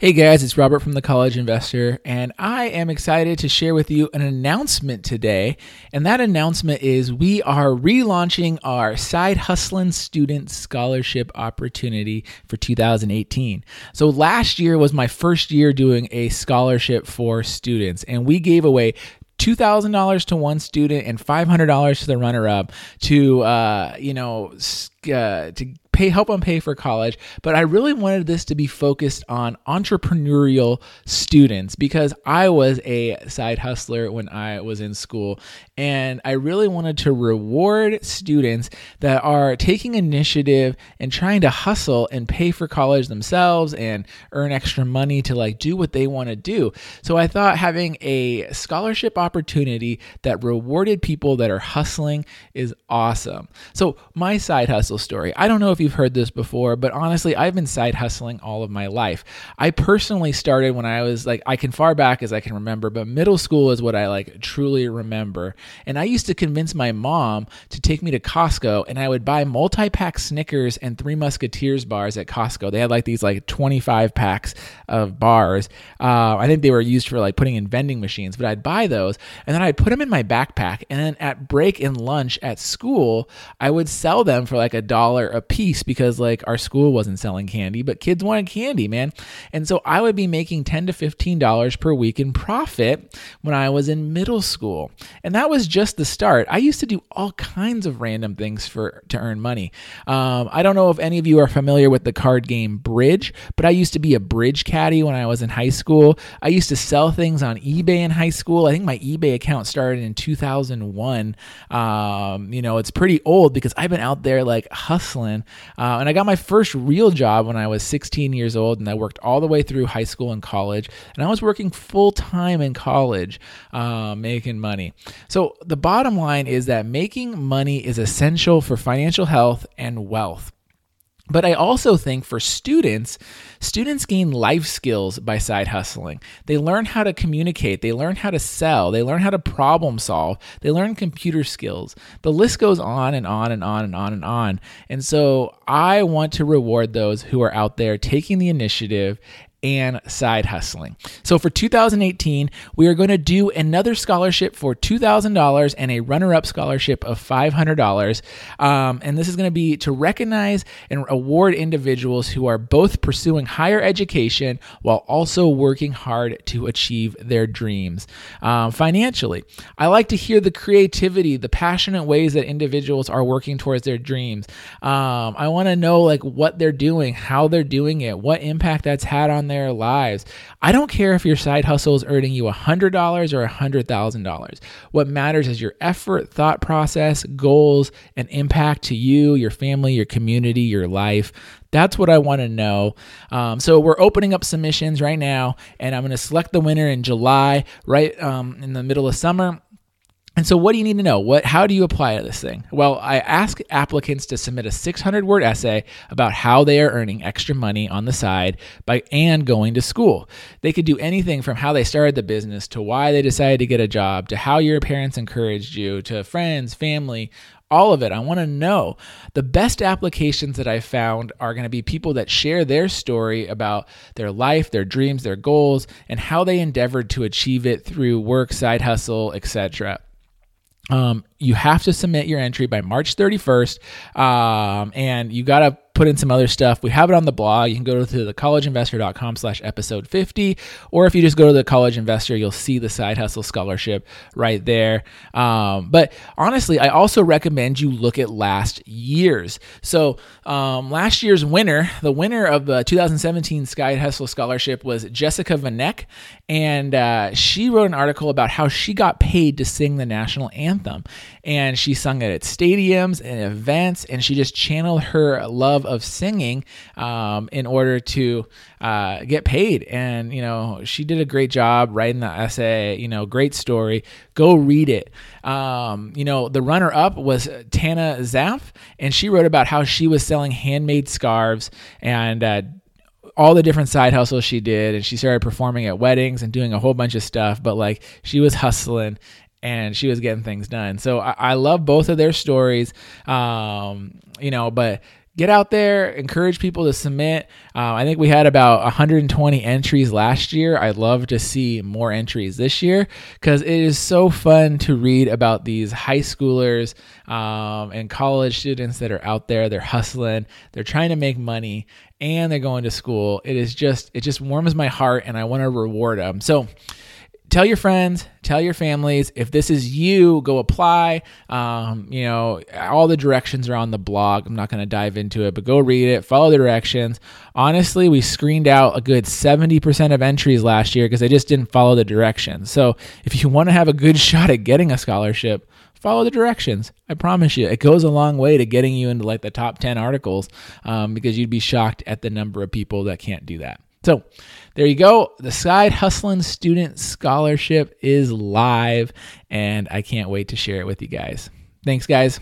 Hey guys, it's Robert from the College Investor, and I am excited to share with you an announcement today. And that announcement is we are relaunching our Side Hustling Student Scholarship Opportunity for 2018. So last year was my first year doing a scholarship for students, and we gave away $2,000 to one student and $500 to the runner up to, uh, you know, uh, to pay help them pay for college, but I really wanted this to be focused on entrepreneurial students because I was a side hustler when I was in school and I really wanted to reward students that are taking initiative and trying to hustle and pay for college themselves and earn extra money to like do what they want to do. So I thought having a scholarship opportunity that rewarded people that are hustling is awesome. So my side hustle story. I don't know if you you've heard this before, but honestly, I've been side hustling all of my life. I personally started when I was like, I can far back as I can remember, but middle school is what I like truly remember. And I used to convince my mom to take me to Costco and I would buy multi pack Snickers and Three Musketeers bars at Costco. They had like these like 25 packs of bars. Uh, I think they were used for like putting in vending machines, but I'd buy those and then I'd put them in my backpack. And then at break and lunch at school, I would sell them for like a dollar a piece because like our school wasn't selling candy, but kids wanted candy, man. And so I would be making 10 to 15 dollars per week in profit when I was in middle school. And that was just the start. I used to do all kinds of random things for to earn money. Um, I don't know if any of you are familiar with the card game Bridge, but I used to be a bridge caddy when I was in high school. I used to sell things on eBay in high school. I think my eBay account started in 2001. Um, you know, it's pretty old because I've been out there like hustling uh, and I got my first real job when I was 16 years old, and I worked all the way through high school and college. And I was working full time in college, uh, making money. So the bottom line is that making money is essential for financial health and wealth. But I also think for students, students gain life skills by side hustling. They learn how to communicate, they learn how to sell, they learn how to problem solve, they learn computer skills. The list goes on and on and on and on and on. And so I want to reward those who are out there taking the initiative and side hustling. So for 2018, we are going to do another scholarship for $2,000 and a runner up scholarship of $500. Um, and this is going to be to recognize and award individuals who are both pursuing higher education while also working hard to achieve their dreams um, financially. I like to hear the creativity, the passionate ways that individuals are working towards their dreams. Um, I want to know like what they're doing, how they're doing it, what impact that's had on their lives. I don't care if your side hustle is earning you $100 or $100,000. What matters is your effort, thought process, goals, and impact to you, your family, your community, your life. That's what I want to know. Um, so we're opening up submissions right now, and I'm going to select the winner in July, right um, in the middle of summer. And so, what do you need to know? What, how do you apply to this thing? Well, I ask applicants to submit a 600 word essay about how they are earning extra money on the side by and going to school. They could do anything from how they started the business to why they decided to get a job to how your parents encouraged you to friends, family, all of it. I want to know. The best applications that I found are going to be people that share their story about their life, their dreams, their goals, and how they endeavored to achieve it through work, side hustle, etc. Um, you have to submit your entry by March 31st, um, and you got to put in some other stuff. We have it on the blog. You can go to thecollegeinvestor.com slash episode 50, or if you just go to the College Investor, you'll see the Side Hustle Scholarship right there. Um, but honestly, I also recommend you look at last year's. So um, last year's winner, the winner of the 2017 Side Hustle Scholarship was Jessica Vanek, and uh, she wrote an article about how she got paid to sing the national anthem. And she sung it at stadiums and events, and she just channeled her love of singing um, in order to uh, get paid. And, you know, she did a great job writing the essay, you know, great story. Go read it. Um, you know, the runner up was Tana Zaff, and she wrote about how she was selling handmade scarves and, uh, all the different side hustles she did and she started performing at weddings and doing a whole bunch of stuff but like she was hustling and she was getting things done so i, I love both of their stories um, you know but get out there, encourage people to submit. Uh, I think we had about 120 entries last year. I'd love to see more entries this year because it is so fun to read about these high schoolers um, and college students that are out there. They're hustling, they're trying to make money, and they're going to school. It is just, it just warms my heart, and I want to reward them. So, tell your friends, tell your families. If this is you, go apply. Um, you know, all the directions are on the blog. I'm not going to dive into it, but go read it, follow the directions. Honestly, we screened out a good 70% of entries last year because they just didn't follow the directions. So if you want to have a good shot at getting a scholarship, follow the directions. I promise you, it goes a long way to getting you into like the top 10 articles um, because you'd be shocked at the number of people that can't do that. So there you go. The Side Hustling Student Scholarship is live, and I can't wait to share it with you guys. Thanks, guys.